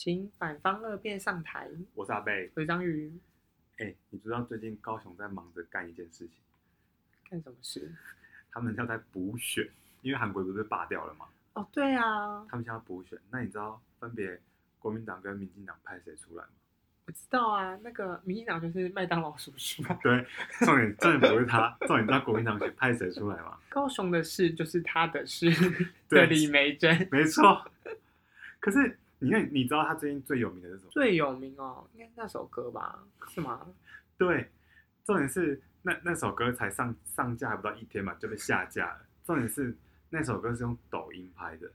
请反方二辩上台。我是阿贝，我是章鱼。哎、欸，你知道最近高雄在忙着干一件事情？干什么事？他们要在补选，因为韩国不是被罢掉了吗？哦，对啊。他们想要补选，那你知道分别国民党跟民进党派谁出来吗？我知道啊，那个民进党就是麦当劳叔叔。对，重点重点不是他，重点你知道国民党选派谁出来吗？高雄的事就是他的事，对李梅珍，没错。可是。你看，你知道他最近最有名的是什么？最有名哦，应该是那首歌吧？是吗？对，重点是那那首歌才上上架还不到一天嘛，就被下架了。重点是那首歌是用抖音拍的，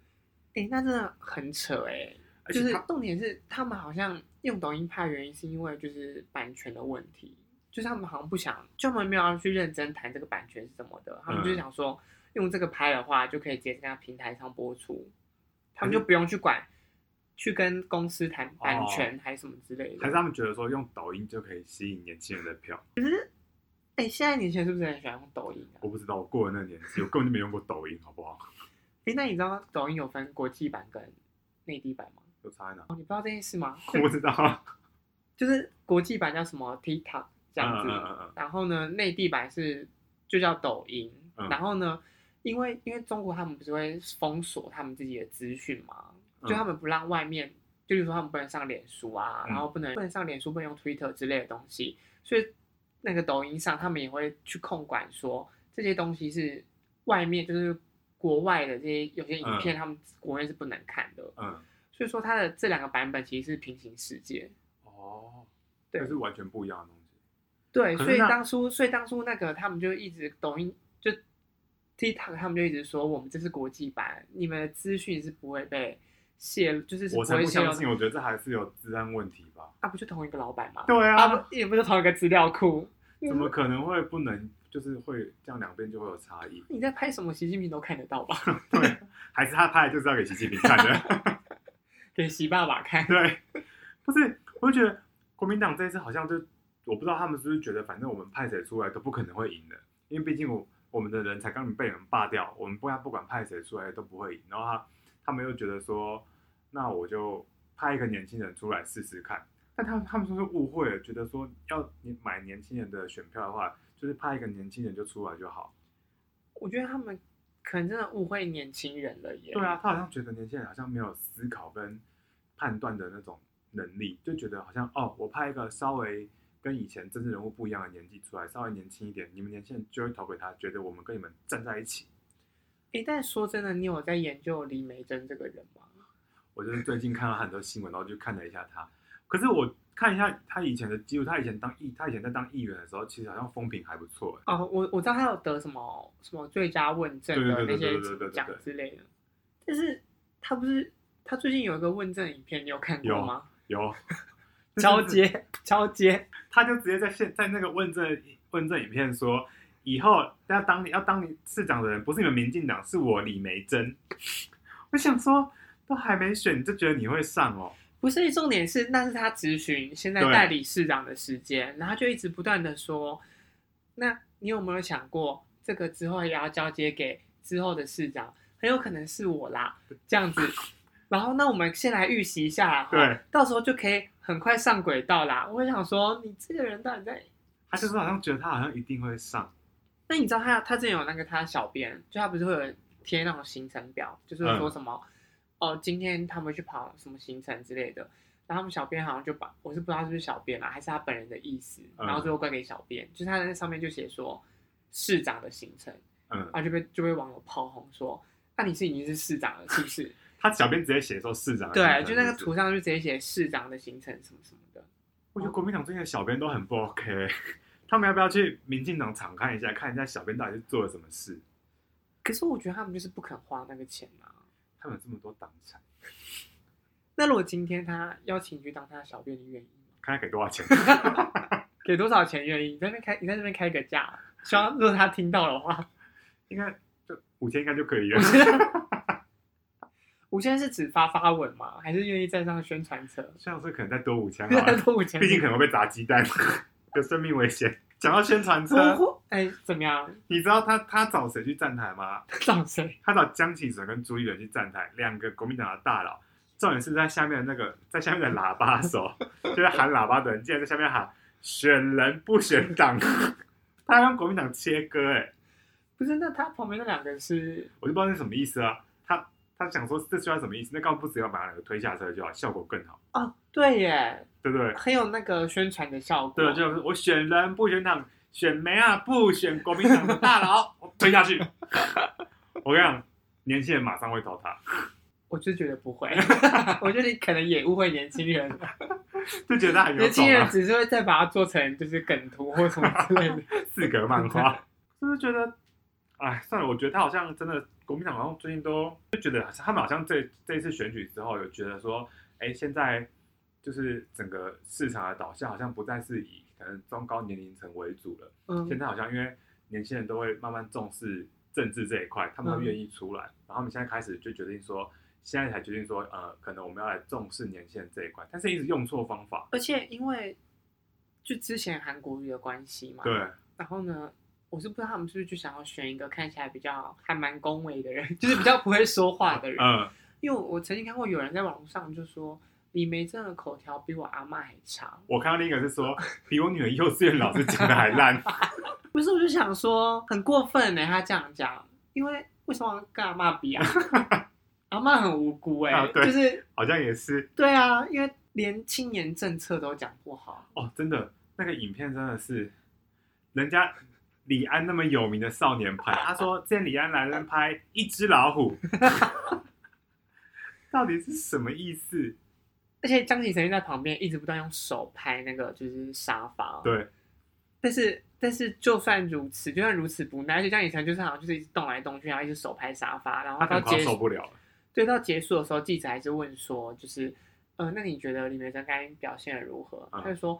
哎、欸，那真的很扯哎。就是重点是他们好像用抖音拍，原因是因为就是版权的问题，就是他们好像不想，就他们没有要去认真谈这个版权是什么的，他们就是想说用这个拍的话就可以直接在平台上播出，他们就不用去管。去跟公司谈版权还是什么之类的，还是他们觉得说用抖音就可以吸引年轻人的票？可是，哎、欸，现在年轻人是不是很喜欢用抖音啊？我不知道，我过了那个年纪，我根本就没用过抖音，好不好？哎、欸，那你知道抖音有分国际版跟内地版吗？有差在哪？哦，你不知道这件事吗？我不知道，就是国际版叫什么 TikTok 这样子，嗯嗯嗯、然后呢，内地版是就叫抖音，嗯、然后呢，因为因为中国他们不是会封锁他们自己的资讯吗？就他们不让外面，就是说他们不能上脸书啊，嗯、然后不能不能上脸书，不能用 Twitter 之类的东西，所以那个抖音上他们也会去控管，说这些东西是外面就是国外的这些有些影片，他们国内是不能看的。嗯，所以说它的这两个版本其实是平行世界。哦，对，是完全不一样的东西。对，所以当初所以当初那个他们就一直抖音就 TikTok 他们就一直说我们这是国际版，你们的资讯是不会被。泄就是我才不相信，我觉得这还是有治安问题吧？啊，不就同一个老板吗？对啊，也不是同一个资料库，怎么可能会不能？就是会这样两边就会有差异？你在拍什么？习近平都看得到吧？对，还是他拍的就是要给习近平看的，给习爸爸看？对，不是，我就觉得国民党这一次好像就我不知道他们是不是觉得反正我们派谁出来都不可能会赢的，因为毕竟我我们的人才刚被人霸掉，我们不然不管派谁出来都不会赢，然后他。他们又觉得说，那我就派一个年轻人出来试试看。但他们他们说是误会了，觉得说要你买年轻人的选票的话，就是派一个年轻人就出来就好。我觉得他们可能真的误会年轻人了耶。对啊，他好像觉得年轻人好像没有思考跟判断的那种能力，就觉得好像哦，我派一个稍微跟以前政治人物不一样的年纪出来，稍微年轻一点，你们年轻人就会投给他，觉得我们跟你们站在一起。哎，但说真的，你有在研究李眉蓁这个人吗？我就是最近看了很多新闻，然后就看了一下他。可是我看一下他以前的记录，他以前当议，他以前在当议员的时候，其实好像风评还不错。哦，我我知道他有得什么什么最佳问政的那些奖之类的。但是他不是他最近有一个问政影片，你有看过吗？有，有交接交接，他 就直接在现在那个问政问政影片说。以后要当你要当你市长的人，不是你们民进党，是我李梅珍。我想说，都还没选，你就觉得你会上哦？不是，重点是那是他咨询现在代理市长的时间，然后他就一直不断的说，那你有没有想过，这个之后也要交接给之后的市长，很有可能是我啦，这样子。然后那我们先来预习一下啦，对，到时候就可以很快上轨道啦。我想说，你这个人到底在？他就是好像觉得他好像一定会上。那你知道他他之前有那个他小编，就他不是会有贴那种行程表，就是说什么、嗯、哦，今天他们去跑什么行程之类的，然后他们小编好像就把我是不知道是不是小编啦，还是他本人的意思，然后最后归给小编，嗯、就是他在那上面就写说市长的行程，嗯，然后就被就被网友炮轰说，那、啊、你是已经是市长了是不是？他小编直接写说市长的，对，就那个图上就直接写市长的行程什么什么的。我觉得国民党最近的小编都很不 OK。他们要不要去民进党场看一下，看一下小编到底是做了什么事？可是我觉得他们就是不肯花那个钱啊。他们有这么多党产，那如果今天他邀请你去当他的小编，你愿意吗？看他给多少钱？给多少钱愿意？你在那边开，你在这边开个价，希望如果他听到的话，应该就五千应该就可以了。五千是指发发文吗？还是愿意站上宣传车？像是可能再多五千，再多五千，毕竟可能会被砸鸡蛋。有生命危险。讲到宣传车，哎，怎么样？你知道他他找谁去站台吗？找谁？他找江启臣跟朱立伦去站台，两个国民党的大佬重点是在下面的那个，在下面的喇叭手，就是喊喇叭的人，竟然在下面喊选人不选党，他要跟国民党切割哎、欸，不是？那他旁边那两个是，我就不知道是什么意思啊。他他想说这句话什么意思？那干嘛不只要把两个推下车就好，效果更好哦。对耶，对不对？很有那个宣传的效果。对，就是我选人不选党，选没啊不选国民党的大佬，我推下去。我跟你讲，年轻人马上会投他。我就觉得不会，我觉得你可能也误会年轻人，就觉得他很有、啊、年轻人只是会再把它做成就是梗图或什么之类的四格漫画，就是觉得，哎，算了，我觉得他好像真的国民党好像最近都就觉得他们好像这这一次选举之后有觉得说，哎，现在就是整个市场的导向好像不再是以可能中高年龄层为主了，嗯，现在好像因为年轻人都会慢慢重视政治这一块，他们会愿意出来，嗯、然后他们现在开始就决定说。现在才决定说，呃，可能我们要来重视年轻人这一块，但是一直用错方法。而且因为就之前韩国瑜的关系嘛，对。然后呢，我是不知道他们是不是就想要选一个看起来比较还蛮恭维的人，就是比较不会说话的人。嗯。因为我曾经看过有人在网上就说李眉蓁的口条比我阿嬷还差。我看到另一个是说比我女儿幼稚园老师讲的还烂。不是，我就想说很过分呢，他这样讲，因为为什么要跟阿妈比啊？阿妈很无辜哎、欸，啊、就是好像也是对啊，因为连青年政策都讲不好哦，真的那个影片真的是，人家李安那么有名的少年派，他说见李安来人拍一只老虎，到底是什么意思？而且江启臣在旁边一直不断用手拍那个就是沙发，对，但是但是就算如此，就算如此不耐，而且江启臣就是好像就是一直动来动去，然后一直手拍沙发，然后他快受不了了。对，到结束的时候，记者还是问说，就是，呃，那你觉得李眉蓁该表现的如何？嗯、他就说，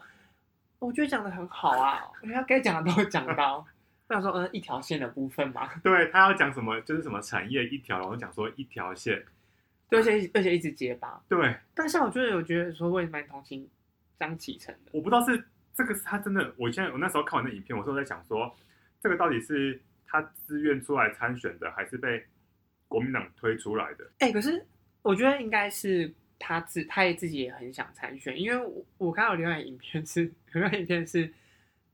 我觉得讲的很好啊，我觉得他该讲的都讲到。那说，嗯、呃，一条线的部分嘛。对，他要讲什么，就是什么产业一条，然后讲说一条线。对，而且而且一直结巴。对。但是我觉得，我觉得说我也蛮同情张启成的。我不知道是这个是他真的，我现在我那时候看完那影片，我是在想说，这个到底是他自愿出来参选的，还是被？国民党推出来的，哎、欸，可是我觉得应该是他自，他也自己也很想参选，因为我我看到另外影片是，另外影片是，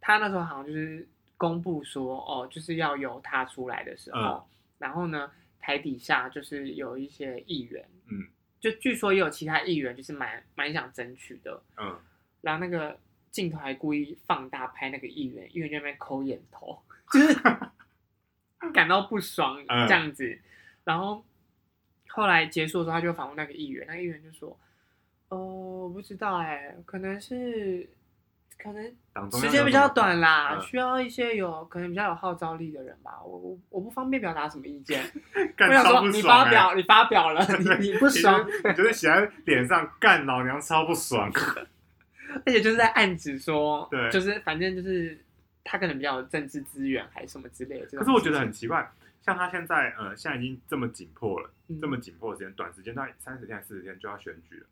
他那时候好像就是公布说，哦，就是要由他出来的时候，嗯、然后呢，台底下就是有一些议员，嗯，就据说也有其他议员就是蛮蛮想争取的，嗯，然后那个镜头还故意放大拍那个议员，议员在那边抠眼头，就是 感到不爽这样子。嗯然后后来结束的时候，他就访问那个议员，那个议员就说：“哦、呃，我不知道哎，可能是可能时间比较短啦，需要一些有可能比较有号召力的人吧。我我我不方便表达什么意见。干我想说，你发表，你发表了，你你不爽，你就是写在脸上，干老娘超不爽。而且就是在暗指说，对，就是反正就是他可能比较有政治资源还是什么之类的。可是我觉得很奇怪。”像他现在，呃，现在已经这么紧迫了，嗯、这么紧迫的时间，短时间，大概三十天四十天就要选举了。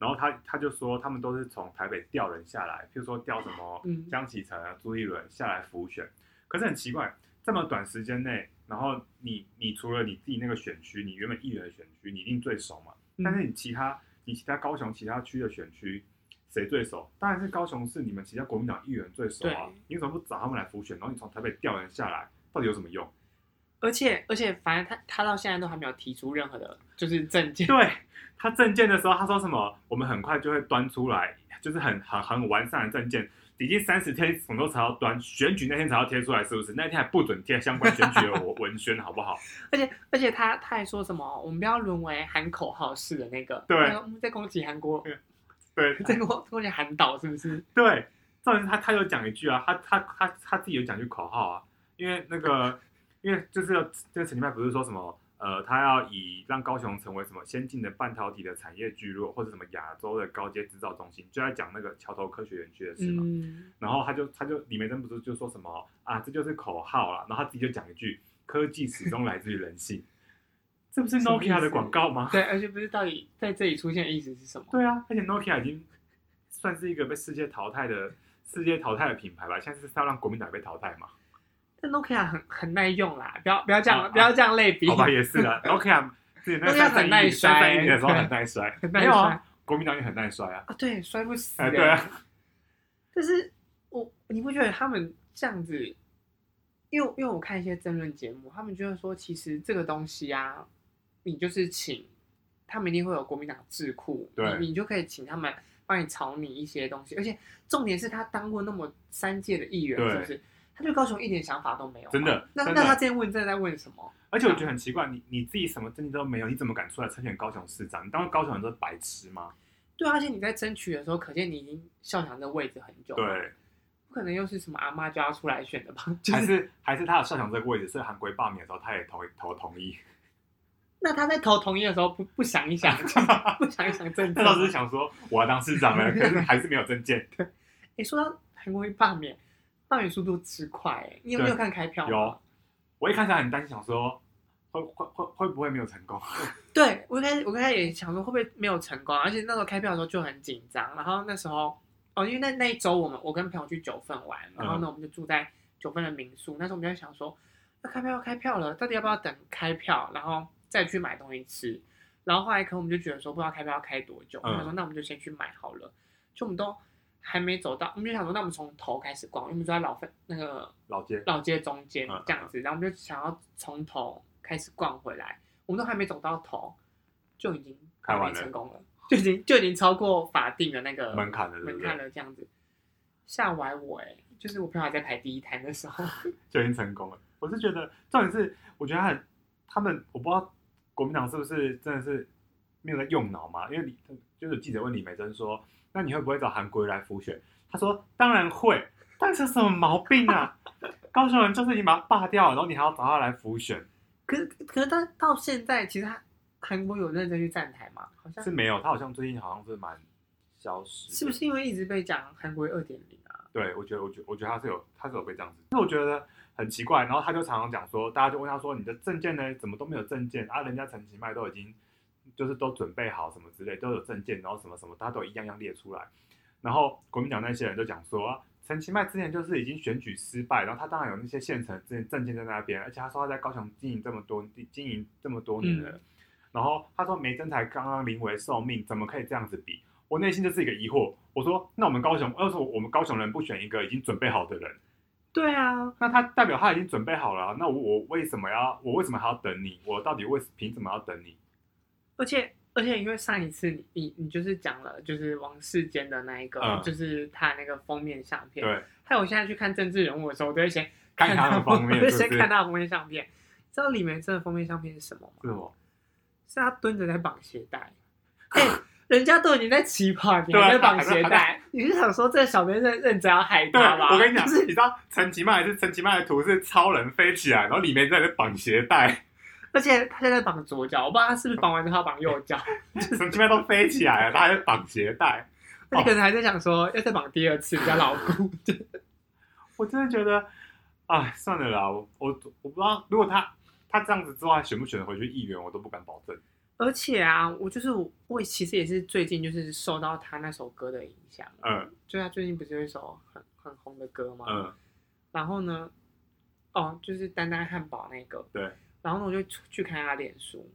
然后他他就说，他们都是从台北调人下来，譬如说调什么江启臣啊、朱立伦下来辅选。可是很奇怪，这么短时间内，然后你你除了你自己那个选区，你原本议员的选区，你一定最熟嘛。嗯、但是你其他你其他高雄其他区的选区，谁最熟？当然是高雄市你们其他国民党议员最熟啊。你为什么不找他们来辅选？然后你从台北调人下来，到底有什么用？而且而且，反正他他到现在都还没有提出任何的，就是证件。对，他证件的时候，他说什么？我们很快就会端出来，就是很很很完善的证件。已经三十天，什么时候才要端？选举那天才要贴出来，是不是？那天还不准贴相关选举的文 宣，好不好？而且而且他他还说什么？我们不要沦为喊口号式的那个，对，我们在攻击韩国，对，在攻攻击韩导，是不是？对，重点是他他有讲一句啊，他他他他自己有讲句口号啊，因为那个。因为就是这个陈其迈不是说什么，呃，他要以让高雄成为什么先进的半导体的产业聚落，或者什么亚洲的高阶制造中心，就在讲那个桥头科学园区的事嘛。嗯、然后他就他就李梅珍不是就说什么啊，这就是口号了。然后他自己就讲一句，科技始终来自于人性，这不是 Nokia 的广告吗？对，而且不是到底在这里出现的意思是什么？对啊，而且 Nokia 已经算是一个被世界淘汰的世界淘汰的品牌吧？现在是要让国民党被淘汰嘛？但 Nokia 很很耐用啦，不要不要这样，啊、不要这样类比。好吧，也是的，Nokia 自己那个很耐摔，的时候很耐摔，没有啊，国民党也很耐摔啊。啊，对，摔不死。哎，对啊。但是我你不觉得他们这样子？因为因为我看一些争论节目，他们就是说，其实这个东西啊，你就是请他们一定会有国民党智库，对，你就可以请他们帮你炒你一些东西。而且重点是他当过那么三届的议员，是不是？他对高雄一点想法都没有，真的。那那他之前问，真的在问什么？而且我觉得很奇怪，你你自己什么证据都没有，你怎么敢出来参选高雄市长？你当高雄人都是白痴吗？对，而且你在争取的时候，可见你已经笑想这位置很久了。对，不可能又是什么阿妈就要出来选的吧？就是、还是还是他有笑想这个位置，是韩国瑜罢免的时候，他也投投同意。那他在投同意的时候，不不想一想，不想一想政，他倒是想说我要当市长了，可是还是没有证件。对，哎，说到韩国瑜罢免，罢免速度之快，哎，你有没有看开票？有，我一开始很担心，想说。会会会会不会没有成功？对，我开始我刚才也想说会不会没有成功，而且那时候开票的时候就很紧张。然后那时候哦，因为那那一周我们我跟朋友去九份玩，然后呢我们就住在九份的民宿。那时候我们就在想说，那开票要开票了，到底要不要等开票，然后再去买东西吃？然后后来可能我们就觉得说，不知道开票要开多久。他、嗯、说那我们就先去买好了。就我们都还没走到，我们就想说，那我们从头开始逛，因为我们住在老份那个老街老街中间这样子，然后我们就想要从头。开始逛回来，我们都还没走到头，就已经开完成功了，了就已经就已经超过法定的那个门槛了，门槛了这样子。吓歪我哎、欸，就是我朋友还在排第一摊的时候 就已经成功了。我是觉得重点是，我觉得他很他们，我不知道国民党是不是真的是没有在用脑嘛？因为李就是记者问李美珍说：“那你会不会找韩国瑜来辅选？”他说：“当然会，但是什么毛病啊？高雄人就是已经把他罢掉了，然后你还要找他来辅选。”可是，可是他到现在，其实他韩国有认真去站台吗？好像是没有，他好像最近好像是蛮消失。是不是因为一直被讲韩国二点零啊？对，我觉得，我觉，我觉得他是有，他是有被这样子。那我觉得很奇怪，然后他就常常讲说，大家就问他说：“你的证件呢？怎么都没有证件啊？人家陈其迈都已经就是都准备好什么之类，都有证件，然后什么什么，他都一样样列出来。”然后国民党那些人就讲说。陈其迈之前就是已经选举失败，然后他当然有那些现成证证件在那边，而且他说他在高雄经营这么多经营这么多年了，嗯、然后他说梅珍才刚刚临危受命，怎么可以这样子比？我内心就是一个疑惑。我说那我们高雄，要是我们高雄人不选一个已经准备好的人，对啊，那他代表他已经准备好了，那我我为什么要我为什么还要等你？我到底为凭什么要等你？而且。而且因为上一次你你你就是讲了，就是王世坚的那一个，嗯、就是他那个封面相片。对。还有我现在去看政治人物的时候，我都会先看，他的封面，是是先看他的封面相片。知道李梅珍的封面相片是什么吗？是？是他蹲着在绑鞋带。人家都已经在起跑，你还在绑鞋带？你是想说这个小编认认真要害他吗？我跟你讲，是你知道陈其迈还是陈其迈的图是超人飞起来，然后李梅珍在绑鞋带。而且他现在绑左脚，我不知道他是不是绑完之后绑右脚，从这边都飞起来了，他还在绑鞋带，他可能还在想说要再绑第二次比较牢固。我真的觉得，哎，算了啦，我我我不知道，如果他他这样子之后还选不选得回去议员，我都不敢保证。而且啊，我就是我，我其实也是最近就是受到他那首歌的影响，嗯，就他最近不是有一首很很红的歌吗？嗯，然后呢，哦，就是丹丹汉堡那个，对。然后呢，我就去看他脸书，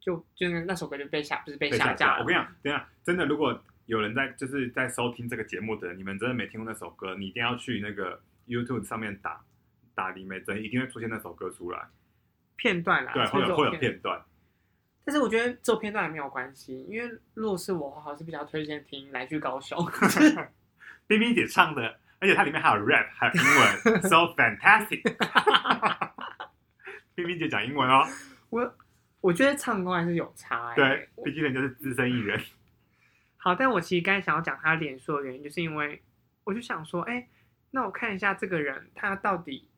就就那那首歌就被下，不是被下架了。我跟你讲，等下真的，如果有人在就是在收听这个节目的人，你们真的没听过那首歌，你一定要去那个 YouTube 上面打打李美珍，一定会出现那首歌出来片段啦。对，会有会有片段。但是我觉得这片段也没有关系，因为如果是我的话，还是比较推荐听《来去高雄》。冰冰姐唱的，而且它里面还有 rap，还有英文，so fantastic。冰冰姐讲英文哦，我我觉得唱功还是有差哎。对，毕竟人家是资深艺人。好，但我其实刚才想要讲他脸书的原因，就是因为我就想说，哎，那我看一下这个人，他到底，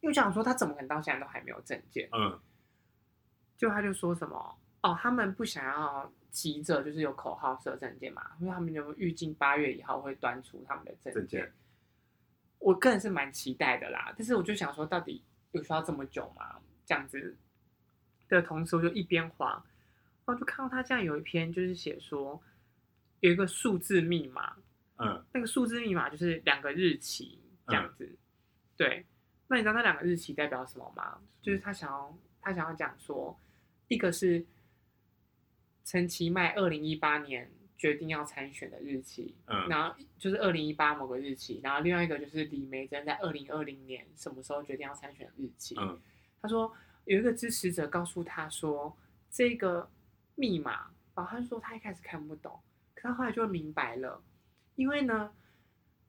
因为我想说他怎么可能到现在都还没有证件？嗯。就他就说什么哦，他们不想要急着就是有口号设证件嘛，因为他们就预计八月以后会端出他们的证件。我个人是蛮期待的啦，但是我就想说，到底有需要这么久吗？这样子的同时，我就一边滑，然后就看到他这样有一篇，就是写说有一个数字密码，嗯，那个数字密码就是两个日期这样子，嗯、对。那你知道那两个日期代表什么吗？就是他想要他想要讲说，一个是陈其迈二零一八年决定要参选的日期，嗯，然后就是二零一八某个日期，然后另外一个就是李梅珍在二零二零年什么时候决定要参选的日期，嗯，他说有一个支持者告诉他说这个密码，然后他说他一开始看不懂，可他后来就明白了，因为呢，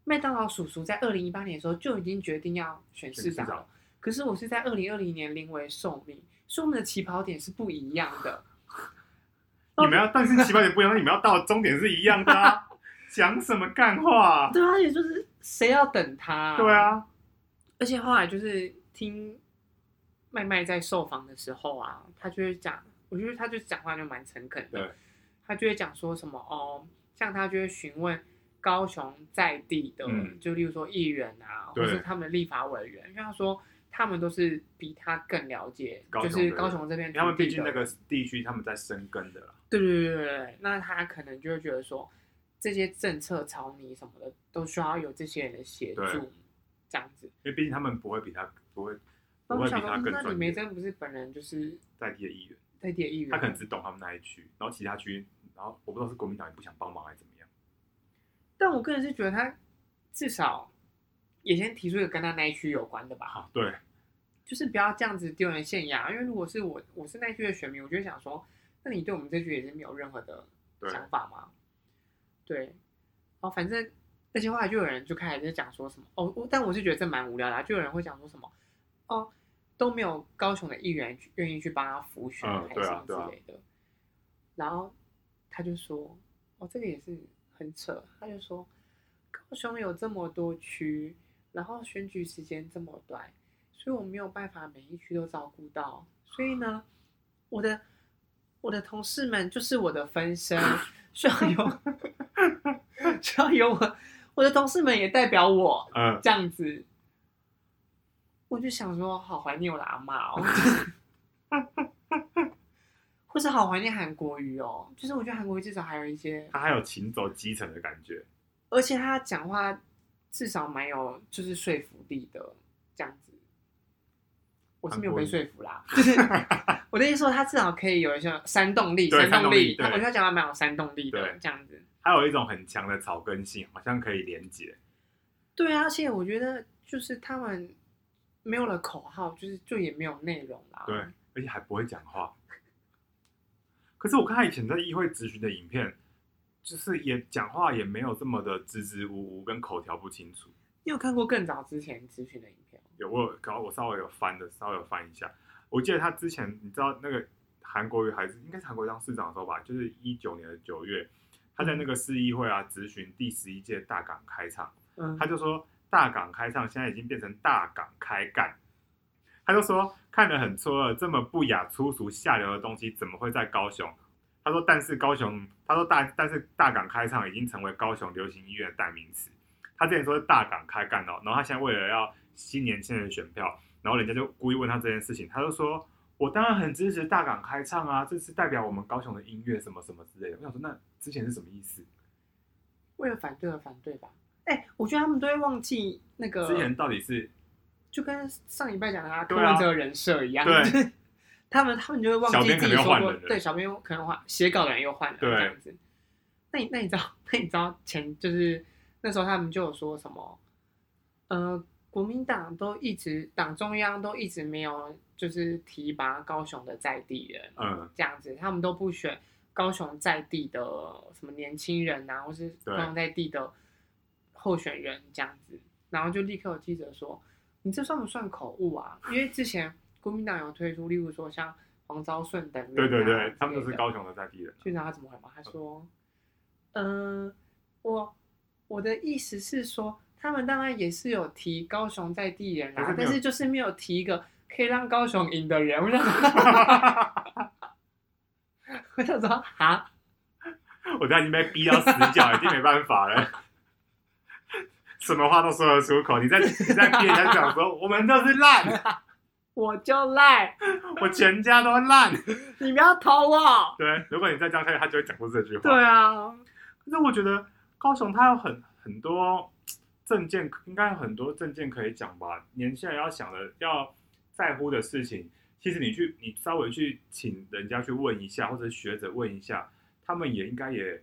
麦当劳叔叔在二零一八年的时候就已经决定要选市长了，可是我是在二零二零年临危受命，所以我们的起跑点是不一样的。你们要，但是起跑点不一样，你们要到终点是一样的啊！讲什么干话？对啊，也就是谁要等他啊？对啊，而且后来就是听麦麦在受访的时候啊，他就会讲，我觉得他就讲话就蛮诚恳的。对，他就会讲说什么哦，像他就会询问高雄在地的，嗯、就例如说议员啊，或是他们的立法委员，因为他说。他们都是比他更了解，就是高雄这边，他们毕竟那个地区他们在生根的。对对对对对，那他可能就会觉得说，这些政策草拟什么的都需要有这些人的协助，这样子。因为毕竟他们不会比他不会，不会比他更专业。那李梅珍不是本人就是在地的议员，在地的议员，他可能只懂他们那一区，然后其他区，然后我不知道是国民党也不想帮忙还是怎么样。但我个人是觉得他至少也先提出一个跟他那一区有关的吧。啊，对。就是不要这样子丢人现眼，因为如果是我，我是那一区的选民，我就会想说，那你对我们这区也是没有任何的想法吗？对，对，哦，反正，那些话就有人就开始在讲说什么，哦，但我是觉得这蛮无聊的，就有人会讲说什么，哦，都没有高雄的议员愿意去帮他辅选，还是什么之类的，嗯啊啊、然后他就说，哦，这个也是很扯，他就说，高雄有这么多区，然后选举时间这么短。所以我没有办法每一区都照顾到，所以呢，我的我的同事们就是我的分身，需要有 需要有我我的同事们也代表我，嗯，这样子，我就想说，好怀念我的阿妈哦，或是好怀念韩国瑜哦，就是我觉得韩国瑜至少还有一些，他还有行走基层的感觉，而且他讲话至少蛮有就是说服力的，这样子。我是没有被说服啦，就是我的意思说，他至少可以有一些煽动力，煽动力。我觉得他讲话蛮有煽动力的，这样子。还有一种很强的草根性，好像可以连接。对啊，而且我觉得就是他们没有了口号，就是就也没有内容啦。对，而且还不会讲话。可是我看他以前在议会咨询的影片，就是也讲话也没有这么的支支吾吾，跟口条不清楚。你有看过更早之前咨询的影片？有，我有，刚我稍微有翻的，稍微有翻一下。我记得他之前，你知道那个韩国瑜还是应该是韩国瑜当市长的时候吧？就是一九年的九月，他在那个市议会啊，咨询第十一届大港开场，嗯，他就说大港开唱现在已经变成大港开干，他就说看得很错愕，这么不雅、粗俗、下流的东西怎么会在高雄？他说，但是高雄，他说大，但是大港开唱已经成为高雄流行音乐的代名词。他之前说是大港开干哦，然后他现在为了要吸年轻人选票，然后人家就故意问他这件事情，他就说：“我当然很支持大港开唱啊，这是代表我们高雄的音乐什么什么之类的。”我想说，那之前是什么意思？为了反对而反对吧？哎、欸，我觉得他们都会忘记那个之前到底是就跟上礼拜讲的他柯文哲人设一样，对，对他们他们就会忘记自己说过，对，小编可能换写稿的人又换了，这样子。那你那你知道那你知道前就是。那时候他们就有说什么，呃，国民党都一直党中央都一直没有就是提拔高雄的在地人，嗯，这样子，他们都不选高雄在地的什么年轻人啊，或是高雄在地的候选人这样子，然后就立刻有记者说，你这算不算口误啊？因为之前国民党有推出，例如说像黄昭顺等人，对对对，他们都是高雄的在地人，就知道他怎么回吗？他说，嗯、呃，我。我的意思是说，他们当然也是有提高雄在地人啦，但是就是没有提一个可以让高雄赢的人。我想说，我想说啊，我现在已经被逼到死角，已经没办法了，什么话都说得出口。你在你在跟人家讲说，我们都是烂，我就烂，我全家都烂，你不要偷我。对，如果你再这样下去，他就会讲出这句话。对啊，可是我觉得。高雄他有很很多证件，应该有很多证件可以讲吧。年轻人要想的、要在乎的事情，其实你去你稍微去请人家去问一下，或者学者问一下，他们也应该也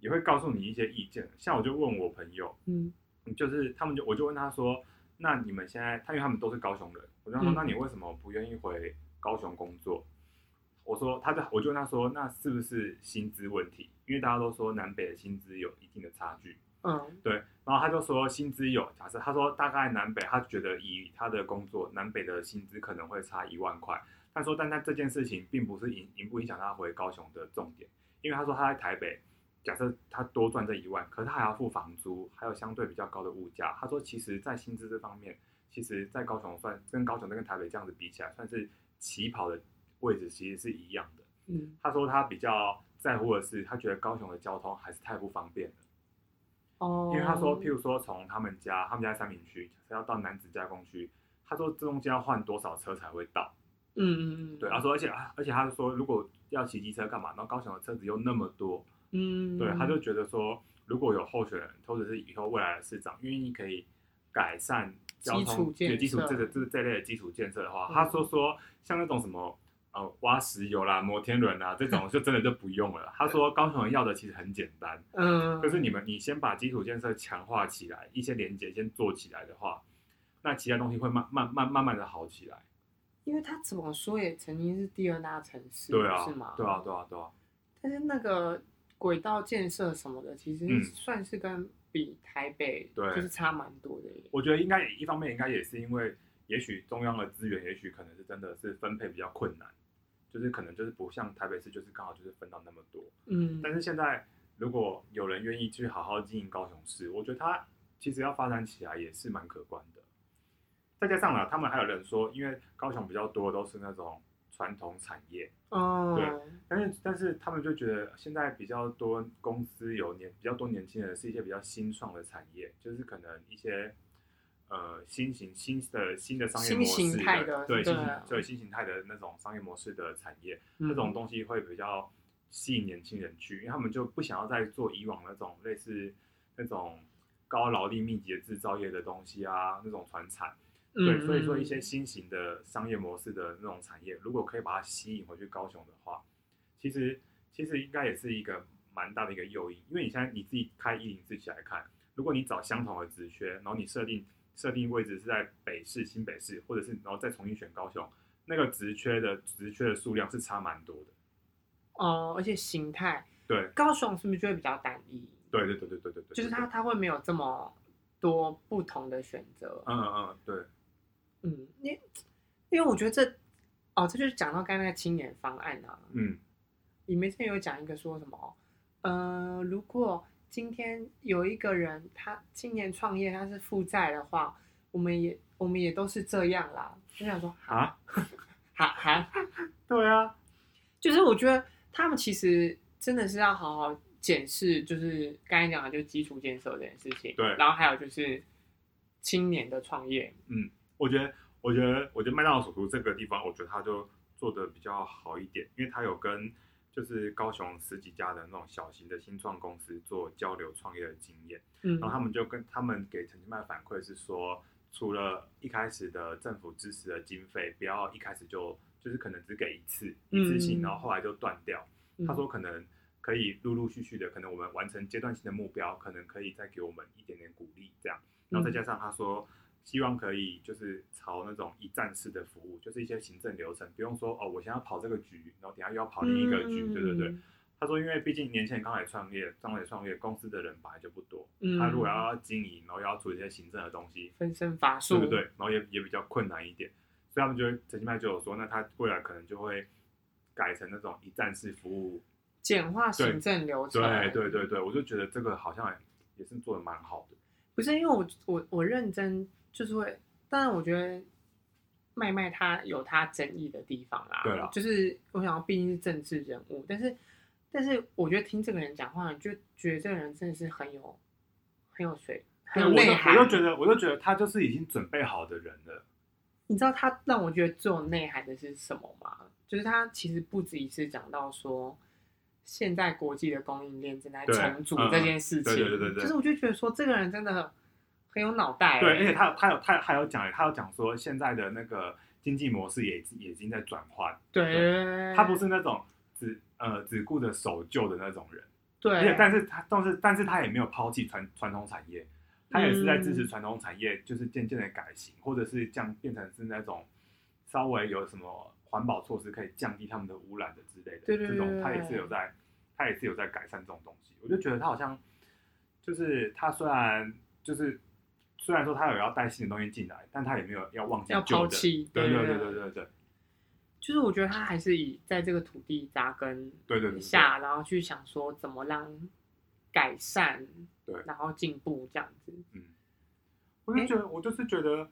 也会告诉你一些意见。像我就问我朋友，嗯，就是他们就我就问他说，那你们现在，他因为他们都是高雄人，我就说，那你为什么不愿意回高雄工作？我说，他就我就问他说，那是不是薪资问题？因为大家都说南北的薪资有一定的差距。嗯，对。然后他就说薪资有，假设他说大概南北，他觉得以他的工作，南北的薪资可能会差一万块。他说，但他这件事情并不是影影不影响他回高雄的重点，因为他说他在台北，假设他多赚这一万，可是他还要付房租，还有相对比较高的物价。他说，其实，在薪资这方面，其实在高雄算跟高雄跟台北这样子比起来，算是起跑的。位置其实是一样的。嗯，他说他比较在乎的是，他觉得高雄的交通还是太不方便了。哦，因为他说，譬如说从他们家，他们家三民区，要到男子加工区，他说这中间要换多少车才会到？嗯嗯嗯，对，他说，而且而且他说，如果要骑机车干嘛？然后高雄的车子又那么多，嗯，对，他就觉得说，如果有候选人或者是以后未来的市长愿意可以改善交通基础基础这个这个这类的基础建设的话，他说说像那种什么。呃，挖石油啦，摩天轮啊，这种就真的就不用了。他说高雄人要的其实很简单，嗯，就是你们你先把基础建设强化起来，一些连接先做起来的话，那其他东西会慢慢慢慢慢的好起来。因为他怎么说也曾经是第二大城市，对啊，是吗？对啊，对啊，对啊。但是那个轨道建设什么的，其实算是跟比台北对，就是差蛮多的。我觉得应该一方面应该也是因为，也许中央的资源，也许可能是真的是分配比较困难。就是可能就是不像台北市，就是刚好就是分到那么多，嗯，但是现在如果有人愿意去好好经营高雄市，我觉得它其实要发展起来也是蛮可观的。再加上呢，他们还有人说，因为高雄比较多都是那种传统产业，哦，对，但是但是他们就觉得现在比较多公司有年比较多年轻人是一些比较新创的产业，就是可能一些。呃，新型新的新的商业模式对，对，新型对新形态的那种商业模式的产业，嗯、那种东西会比较吸引年轻人去，因为他们就不想要再做以往那种类似那种高劳力密集的制造业的东西啊，那种传产。对，嗯、所以说一些新型的商业模式的那种产业，如果可以把它吸引回去高雄的话，其实其实应该也是一个蛮大的一个诱因，因为你现在你自己开一零自己来看，如果你找相同的职缺，然后你设定。设定位置是在北市、新北市，或者是然后再重新选高雄，那个职缺的职缺的数量是差蛮多的。哦，而且形态对高雄是不是就会比较单一？对对对对对对对，就是它它会没有这么多不同的选择。嗯嗯对，嗯，因因为我觉得这哦，这就是讲到刚才那个青年方案啊。嗯，里面之前有讲一个说什么？呃，如果。今天有一个人，他青年创业，他是负债的话，我们也我们也都是这样啦。就想说啊，哈哈，对啊，就是我觉得他们其实真的是要好好检视，就是刚才讲的，就是基础建设这件事情。对，然后还有就是青年的创业。嗯，我觉得，我觉得，我觉得麦当劳首都这个地方，我觉得他就做的比较好一点，因为他有跟。就是高雄十几家的那种小型的新创公司做交流创业的经验，嗯，然后他们就跟他们给陈金麦反馈是说，除了一开始的政府支持的经费，不要一开始就就是可能只给一次一次性，然后后来就断掉。嗯，他说可能可以陆陆续续的，可能我们完成阶段性的目标，可能可以再给我们一点点鼓励，这样，然后再加上他说。希望可以就是朝那种一站式的服务，就是一些行政流程，不用说哦，我先要跑这个局，然后等下又要跑另一个局，嗯、对对对。他说，因为毕竟年轻人刚来创业，刚来创业，公司的人本来就不多，嗯、他如果要经营，然后又要做一些行政的东西，分身乏术，对不对？然后也也比较困难一点，所以他们就陈其迈就有说，那他未来可能就会改成那种一站式服务，简化行政流程。对对对对，我就觉得这个好像也是做的蛮好的。不是因为我我我认真。就是会，当然我觉得麦麦他有他争议的地方啦。对啊，就是我想要，毕竟是政治人物，但是但是我觉得听这个人讲话，就觉得这个人真的是很有很有水，很有内涵。我就觉得，我就觉得他就是已经准备好的人了。你知道他让我觉得最有内涵的是什么吗？就是他其实不止一次讲到说，现在国际的供应链正在重组这件事情。对对对对对。就是我就觉得说，这个人真的。很有脑袋，对，而且他他有他还有讲，他有讲说现在的那个经济模式也也已经在转换。对，他不是那种只呃只顾着守旧的那种人。对，而且但是他但是但是他也没有抛弃传传统产业，他也是在支持传统产业，嗯、就是渐渐的改型，或者是降变成是那种稍微有什么环保措施可以降低他们的污染的之类的。对对对，这种他也是有在他也是有在改善这种东西。我就觉得他好像就是他虽然就是虽然说他有要带新的东西进来，但他也没有要忘记要抛弃。对对对对对对。就是我觉得他还是以在这个土地扎根下，对对对，然后去想说怎么让改善，对，然后进步这样子。嗯，我就觉得，我就是觉得，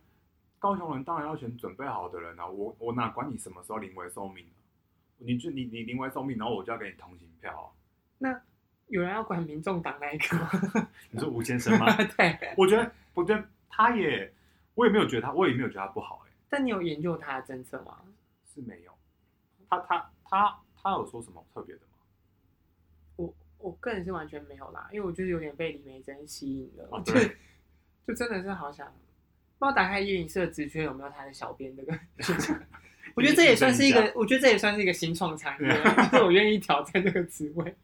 高雄人当然要选准备好的人啊！我我哪管你什么时候临危受命啊？你就你你临危受命，然后我就要给你通行票啊。那有人要管民众党那一个吗？你说吴先生吗？对，我觉得，我觉得他也，我也没有觉得他，我也没有觉得他不好哎。但你有研究他的政策吗？是没有，他他他他有说什么特别的吗？我我个人是完全没有啦，因为我就是有点被李梅珍吸引了，啊、就就真的是好想，不知道打开一零四的职缺有没有他的小编这个 我觉得这也算是一个，我觉得这也算是一个新创产业，就是我愿意挑战这个职位，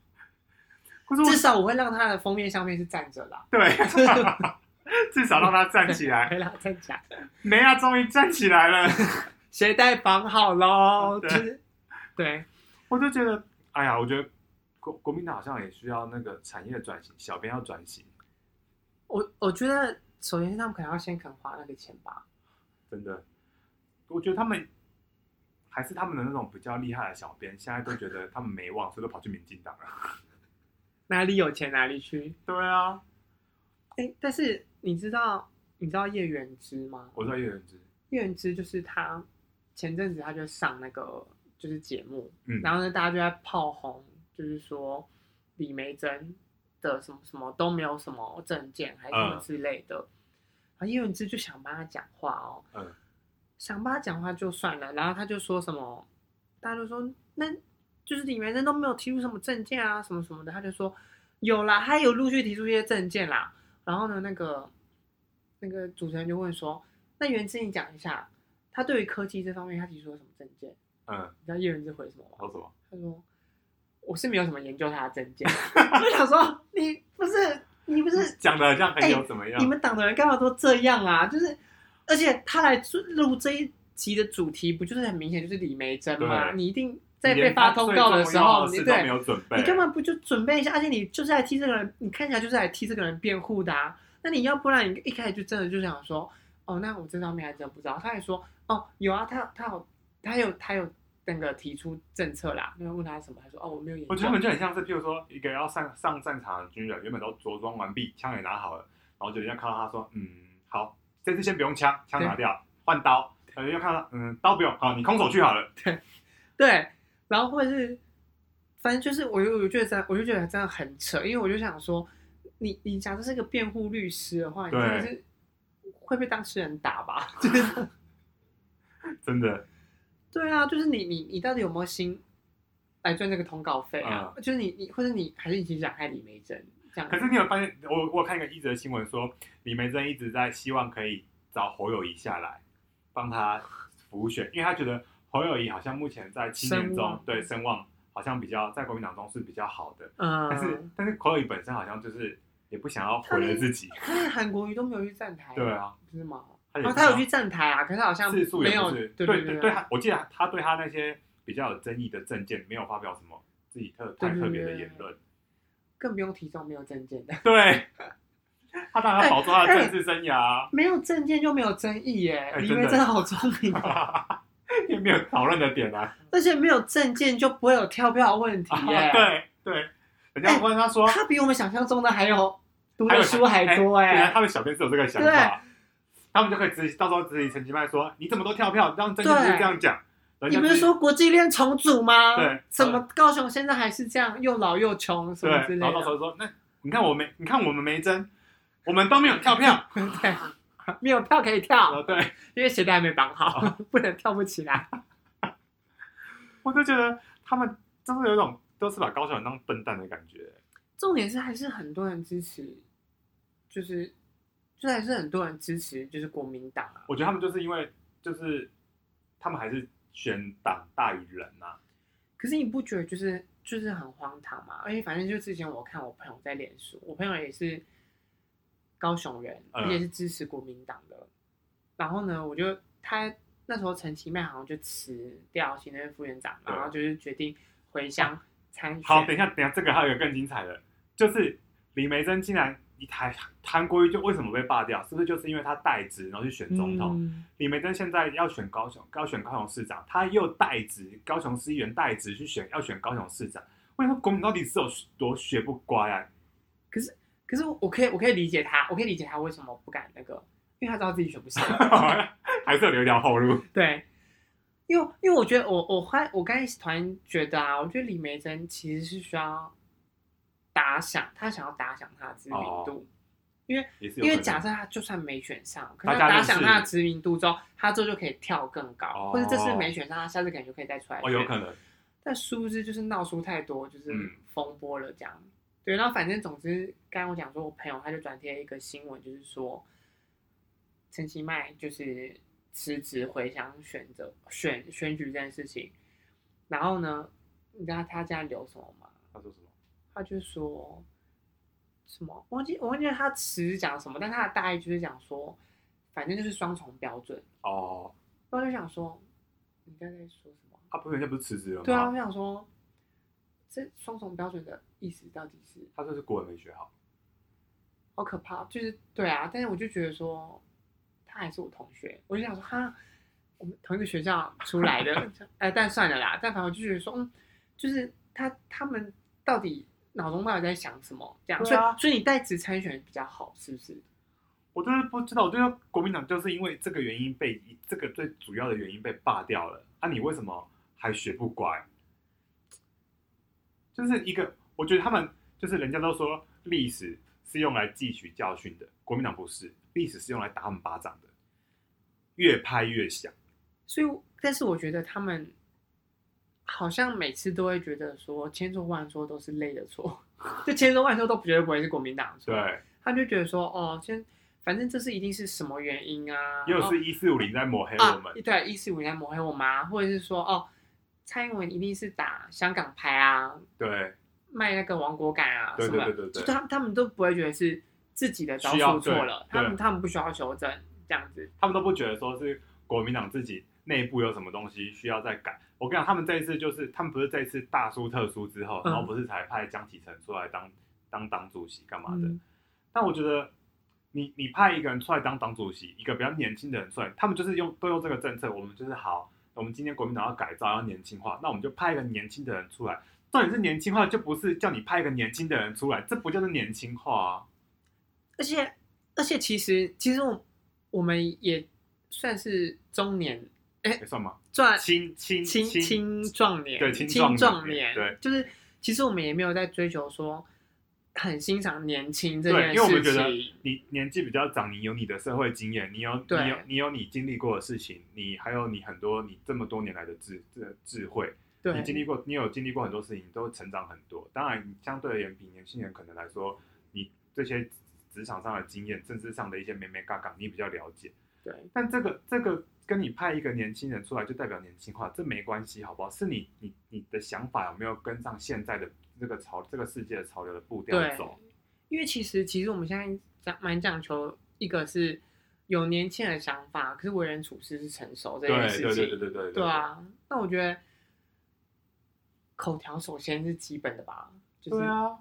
至少我会让他的封面上面是站着啦，对，至少让他站起来，让他站起来，没啊，终于站起来了。鞋带绑好喽，就是，对，我就觉得，哎呀，我觉得国国民党好像也需要那个产业转型，小编要转型。我我觉得，首先他们可能要先肯花那个钱吧。真的，我觉得他们还是他们的那种比较厉害的小编，现在都觉得他们没望，所以都跑去民进党了。哪里有钱哪里去。对啊，哎，但是你知道你知道叶元之吗？我知道叶元之，叶元之就是他。前阵子他就上那个就是节目，嗯，然后呢，大家就在炮轰，就是说李梅珍的什么什么都没有什么证件，还是什么之类的。然后叶元之就想帮他讲话哦，嗯，想帮他讲话就算了，然后他就说什么，大家就说那就是李梅珍都没有提出什么证件啊，什么什么的，他就说有啦，他有陆续提出一些证件啦。然后呢，那个那个主持人就问说，那袁之你讲一下。他对于科技这方面，他提出了什么政见？嗯，你知道叶元之回什么吗？说什么？他说：“我是没有什么研究他的政见。”我想说，你不是你不是讲的像很有怎么样？欸、你们党的人干嘛都这样啊？就是，而且他来录这一集的主题，不就是很明显就是李梅珍吗？你一定在被发通告的时候，你对，你根本不就准备一下？而且你就是来替这个人，你看起来就是来替这个人辩护的啊。那你要不然你一开始就真的就想说，哦，那我这方面还真不知道。他还说。哦，有啊，他他有他有他有那个提出政策啦。那个问他什么，他说哦，我没有研究。我觉得他们就很像是，譬如说一个要上上战场的军人，原本都着装完毕，枪也拿好了，然后就人家看到他说，嗯，好，这次先不用枪，枪拿掉，换刀。人家看到，嗯，刀不用，好，你空手去好了。对对，然后或者是，反正就是我我觉得真，我就觉得真的很扯，因为我就想说，你你假设是个辩护律师的话，你真的是会被当事人打吧？真的。真的，对啊，就是你你你到底有没有心来赚这个通告费啊？嗯、就是你你或者你还是你其实想害李梅珍这样？可是你有发现，我我有看一个一则新闻说，李梅珍一直在希望可以找侯友谊下来帮他辅选，因为他觉得侯友谊好像目前在青年中声对声望好像比较在国民党中是比较好的，嗯，但是但是侯友谊本身好像就是也不想要毁了自己，他连韩国瑜都没有去站台，对啊，不是吗？他他有去站台啊，可是他好像没有。对对对对，他我记得他对他那些比较有争议的政见没有发表什么自己特太特别的言论，更不用提这种没有政见的。对，他当然要保住他的政治生涯。没有政见就没有争议耶，李眉蓁真的好聪明，也没有讨论的点啊。而且没有证件就不会有跳票问题 耶。对对，人家问他说，他比我们想象中的还有读的书还多哎。他们小编是有这个想法。他们就可以直到时候直接陈其迈说：“你怎么都跳票？让政治不是这样讲。”你不是说国际链重组吗？对，怎么高雄现在还是这样，又老又穷什么之类的？然后到时候说：“那你看我没，你看我们没争，我们都没有跳票，对，没有票可以跳。”对，因为鞋带还没绑好，不能跳不起来。我就觉得他们真的有一种都是把高雄人当笨蛋的感觉。重点是还是很多人支持，就是。就还是很多人支持，就是国民党啊。我觉得他们就是因为就是他们还是选党大于人呐、啊。可是你不觉得就是就是很荒唐吗？而且反正就之前我看我朋友在脸书，我朋友也是高雄人，而且是支持国民党的。嗯、然后呢，我就他那时候陈其迈好像就辞掉行政副院长，然后就是决定回乡好，等一下，等一下，这个还有一个更精彩的，就是李梅珍竟然。一台韩国瑜就为什么被罢掉？是不是就是因为他代职，然后去选总统？嗯、李梅珍现在要选高雄，要选高雄市长，他又代职高雄市议员代职去选，要选高雄市长。为什么国民到底是有多学不乖啊？可是，可是我可以，我可以理解他，我可以理解他为什么不敢那个，因为他知道自己选不上，还是要留一条后路。对，因为因为我觉得我我还我刚才突然觉得啊，我觉得李梅珍其实是需要。打响，他想要打响他的知名度，哦、因为因为假设他就算没选上，可是打响他的知名度之后，他之后就可以跳更高，哦、或者这次没选上，他下次可能就可以再出来选。哦，有可能。但殊不知就是闹出太多就是风波了，这样。嗯、对，然后反正总之，刚刚我讲说，我朋友他就转贴一个新闻，就是说陈其迈就是辞职回乡选择选选举这件事情。然后呢，你知道他家留什么吗？他说什么？他就说什么，我忘记我忘记他词讲什么，但他的大意就是讲说，反正就是双重标准哦。我就想说，你刚才说什么？他不是人家不是辞职了吗？对啊，我想说，这双重标准的意思到底是？他说是国文没学好，好可怕。就是对啊，但是我就觉得说，他还是我同学，我就想说，哈，我们同一个学校出来的，哎、呃，但算了啦。但反正我就觉得说，嗯，就是他他们到底。脑中到底在想什么？这样，啊、所以所以你代职参选比较好，是不是？我就是不知道，我觉得国民党就是因为这个原因被这个最主要的原因被罢掉了。啊，你为什么还学不乖？就是一个，我觉得他们就是人家都说历史是用来汲取教训的，国民党不是，历史是用来打我们巴掌的，越拍越响。所以，但是我觉得他们。好像每次都会觉得说千错万错都是累的错，就千错万错都绝对不会是国民党错。对，他就觉得说哦，先反正这是一定是什么原因啊？又是一四五零在抹黑我们，啊、对，一四五零在抹黑我们啊，或者是说哦，蔡英文一定是打香港牌啊，对，卖那个亡国感啊，对对对对对，他他们都不会觉得是自己的招数错了，他们他们不需要修正这样子，他们都不觉得说是国民党自己内部有什么东西需要再改。我跟你讲，他们这一次就是，他们不是这一次大输特输之后，然后不是才派江启臣出来当当党主席干嘛的？嗯、但我觉得你，你你派一个人出来当党主席，一个比较年轻的人出来，他们就是用都用这个政策，我们就是好，我们今天国民党要改造，要年轻化，那我们就派一个年轻的人出来。重点是年轻化，就不是叫你派一个年轻的人出来，这不就是年轻化啊？而且而且，其实其实我我们也算是中年。哎，算吗？壮青青青青壮年，对青壮年，对，就是其实我们也没有在追求说很欣赏年轻这件事情，因为我们觉得你年纪比较长，你有你的社会经验，你有你有你有你经历过的事情，你还有你很多你这么多年来的智智智慧，对，你经历过，你有经历过很多事情，都成长很多。当然，相对而言，比年轻人可能来说，你这些职场上的经验、政治上的一些美美嘎嘎，你比较了解。对，但这个这个。跟你派一个年轻人出来，就代表年轻化，这没关系，好不好？是你你你的想法有没有跟上现在的这个潮这个世界的潮流的步调走？因为其实其实我们现在讲蛮讲求一个是有年轻人的想法，可是为人处事是成熟这件事情。对对对对对对。对啊，那我觉得口条首先是基本的吧。就是、对啊。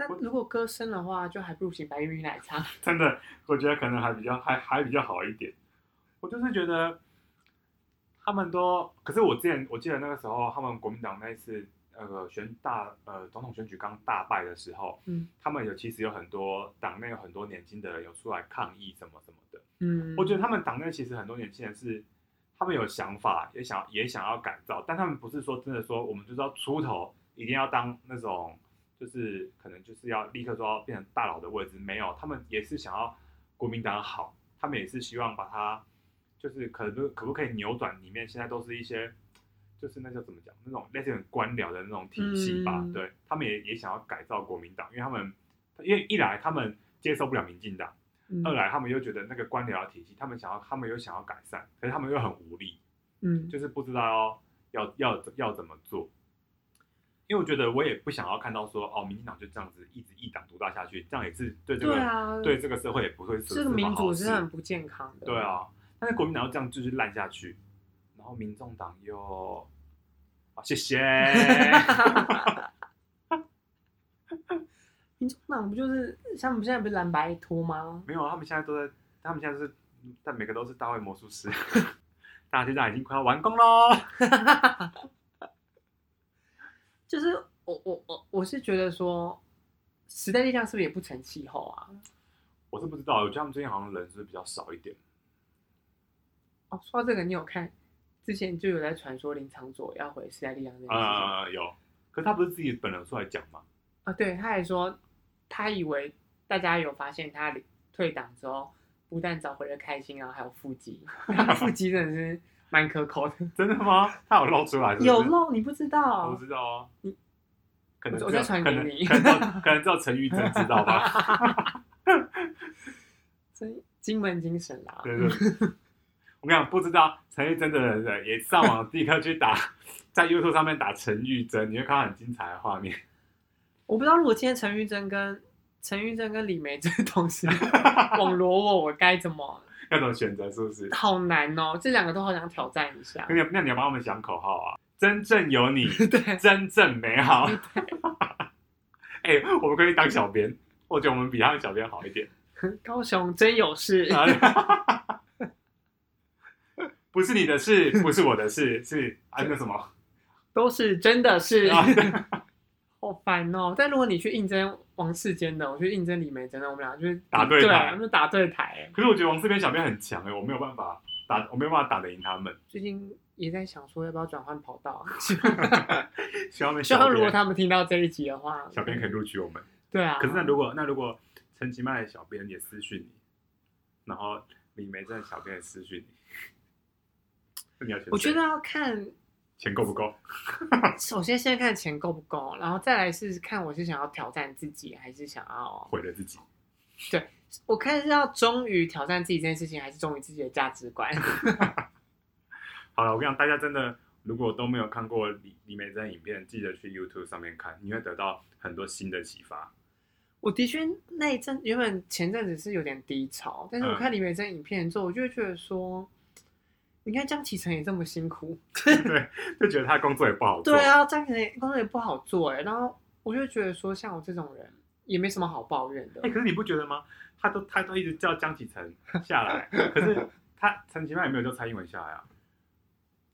那如果歌声的话，就还不如请白云来唱。真的，我觉得可能还比较还还比较好一点。我就是觉得，他们都，可是我之前我记得那个时候，他们国民党那一次那个选大呃总统选举刚大败的时候，嗯，他们有其实有很多党内有很多年轻的人有出来抗议什么什么的，嗯，我觉得他们党内其实很多年轻人是他们有想法，也想也想要改造，但他们不是说真的说我们就是要出头，一定要当那种就是可能就是要立刻说要变成大佬的位置，没有，他们也是想要国民党好，他们也是希望把它。就是可不可不可以扭转里面现在都是一些，就是那叫怎么讲，那种类似于官僚的那种体系吧？嗯、对他们也也想要改造国民党，因为他们因为一来他们接受不了民进党，嗯、二来他们又觉得那个官僚体系，他们想要，他们又想要改善，可是他们又很无力，嗯，就是不知道要要要要怎么做。因为我觉得我也不想要看到说哦，民进党就这样子一直一党独大下去，这样也是对这个对啊，对这个社会也不会是这个民主是很不健康的。对啊，但是国民党要这样继续烂下去，然后民众党又啊，谢谢。民众党不就是像我们现在不是蓝白拖吗？没有啊，他们现在都在，他们现在是但每个都是大卫魔术师，大家现在已经快要完工喽。就是我我我我是觉得说，时代力量是不是也不成气候啊？我是不知道，我觉得他们最近好像人是，是比较少一点。哦，说到这个，你有看之前就有在传说林长佐要回时代力量那个啊、呃、有，可是他不是自己本人出来讲吗？啊，对，他还说他以为大家有发现他退党之后，不但找回了开心啊，还有腹肌，腹肌真的是。蛮可口的，真的吗？他有露出来是是？有露，你不知道？我不知道啊。你可能我再传给你，可能可能只有陈玉珍知道吧。真金门精神啦！对对，我跟你讲，不知道陈玉珍的人也上网立刻去打，在 YouTube 上面打陈玉珍，你会看到很精彩的画面。我不知道如果今天陈玉珍跟陈玉珍跟李梅珍同时 网罗我，我该怎么？要怎么选择？是不是？好难哦，这两个都好想挑战一下。那你那你要帮我们想口号啊！真正有你，对，真正美好。哎、欸，我们可以当小编，我觉得我们比他的小编好一点。高雄真有事，不是你的事，不是我的事，是啊，那什么，都是真的事。好烦哦！但如果你去应征王世坚的，我去应征李梅真的，我们俩就是打对台，我们打对台。可是我觉得王世坚小编很强哎，我没有办法打，我没有办法打得赢他们。最近也在想说要不要转换跑道，希望希望如果他们听到这一集的话，小编可以录取我们。对啊。可是那如果那如果陈其迈的小编也私讯你，然后李梅珍的小编也私讯你，那你要选？我觉得要看。钱够不够？首先，先看钱够不够，然后再来是看我是想要挑战自己，还是想要毁了自己。对，我看是要忠于挑战自己这件事情，还是忠于自己的价值观。好了，我跟你讲，大家真的如果都没有看过李李美珍影片，记得去 YouTube 上面看，你会得到很多新的启发。我的确那一阵原本前阵子是有点低潮，但是我看李美珍影片之后，我就会觉得说。你看江启程也这么辛苦，对，就觉得他工作也不好做。对啊，江启臣工作也不好做哎，然后我就觉得说，像我这种人也没什么好抱怨的。哎、欸，可是你不觉得吗？他都他都一直叫江启程下来，可是他陈其迈也没有叫蔡英文下来啊。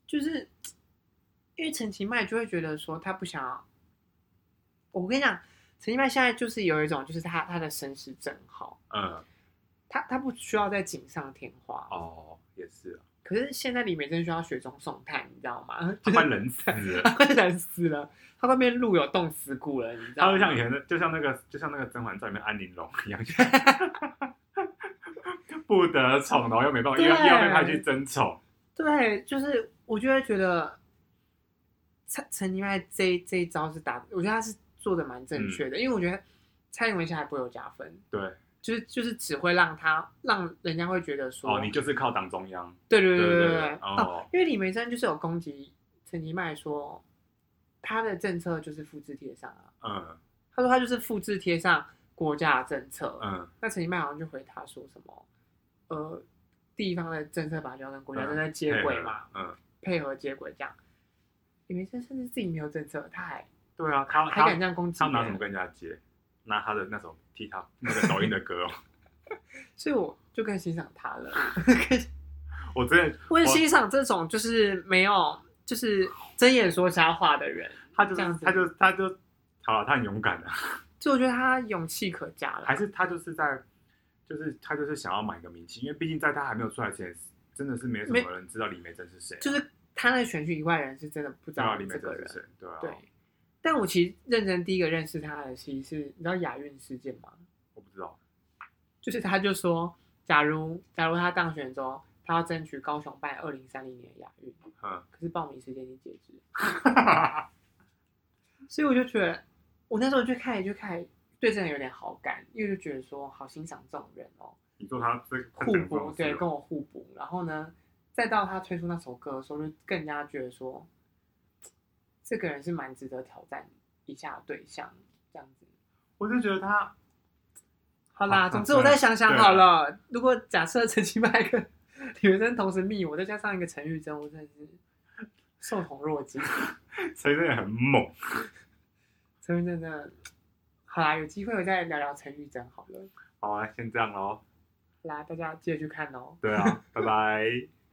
就是因为陈其迈就会觉得说，他不想要。我跟你讲，陈其迈现在就是有一种，就是他他的身世正好，嗯，他他不需要再锦上添花。哦，也是啊。可是现在李美珍需要雪中送炭，你知道吗？他快冷死了，他快冷死了，他那边路有冻死骨了，你知道吗？他就像以前的，就像那个，就像那个《甄嬛传》里面安陵容一样，不得宠，然后又没办法，又要又要被派去争宠。对，就是我就会觉得陈陈其迈这这一招是打，我觉得他是做的蛮正确的，嗯、因为我觉得蔡英文现在还不会有加分。对。就是就是只会让他让人家会觉得说哦，你就是靠党中央。对对对对对，对，对哦，哦，因为李梅珍就是有攻击陈吉迈说他的政策就是复制贴上啊。嗯。他说他就是复制贴上国家的政策。嗯。那陈吉迈好像就回他说什么呃，地方的政策把就要跟国家正在接轨嘛。嗯。嗯配合接轨这样。李梅珍甚至自己没有政策，他还对啊，他还敢这样攻击？他拿什么跟人家接？拿他的那首替他那个抖音的歌哦，所以我就更欣赏他了。我真的，我很欣赏这种就是没有就是睁眼说瞎话的人。他就这样子，他就他就好了，他很勇敢的。就我觉得他勇气可嘉了。还是他就是在，就是他就是想要买个名气，因为毕竟在他还没有出来前，真的是没什么人知道李梅珍是谁。就是他那选举以外人是真的不知道李梅珍是谁，对啊。对。但我其实认真第一个认识他的，其实是你知道亚运事件吗？我不知道，就是他就说，假如假如他当选之后，他要争取高雄办二零三零年亚运，嗯，可是报名时间已经截止，所以我就觉得，我那时候就开始就开始对这人有点好感，因为就觉得说好欣赏这种人哦。你说他互补，对，跟我互补。然后呢，再到他推出那首歌的时候，就更加觉得说，这个人是蛮值得挑战一下的对象，这样子。我就觉得他，好啦，总之我再想想好了。如果假设陈其迈跟女生同时密我，再加上一个陈玉珍，我真的是受宠若惊。陈玉珍也很猛，陈玉珍真的，好啦，有机会我再聊聊陈玉珍好了。好啊，先这样喽。来，大家记得去看哦。对啊，拜拜。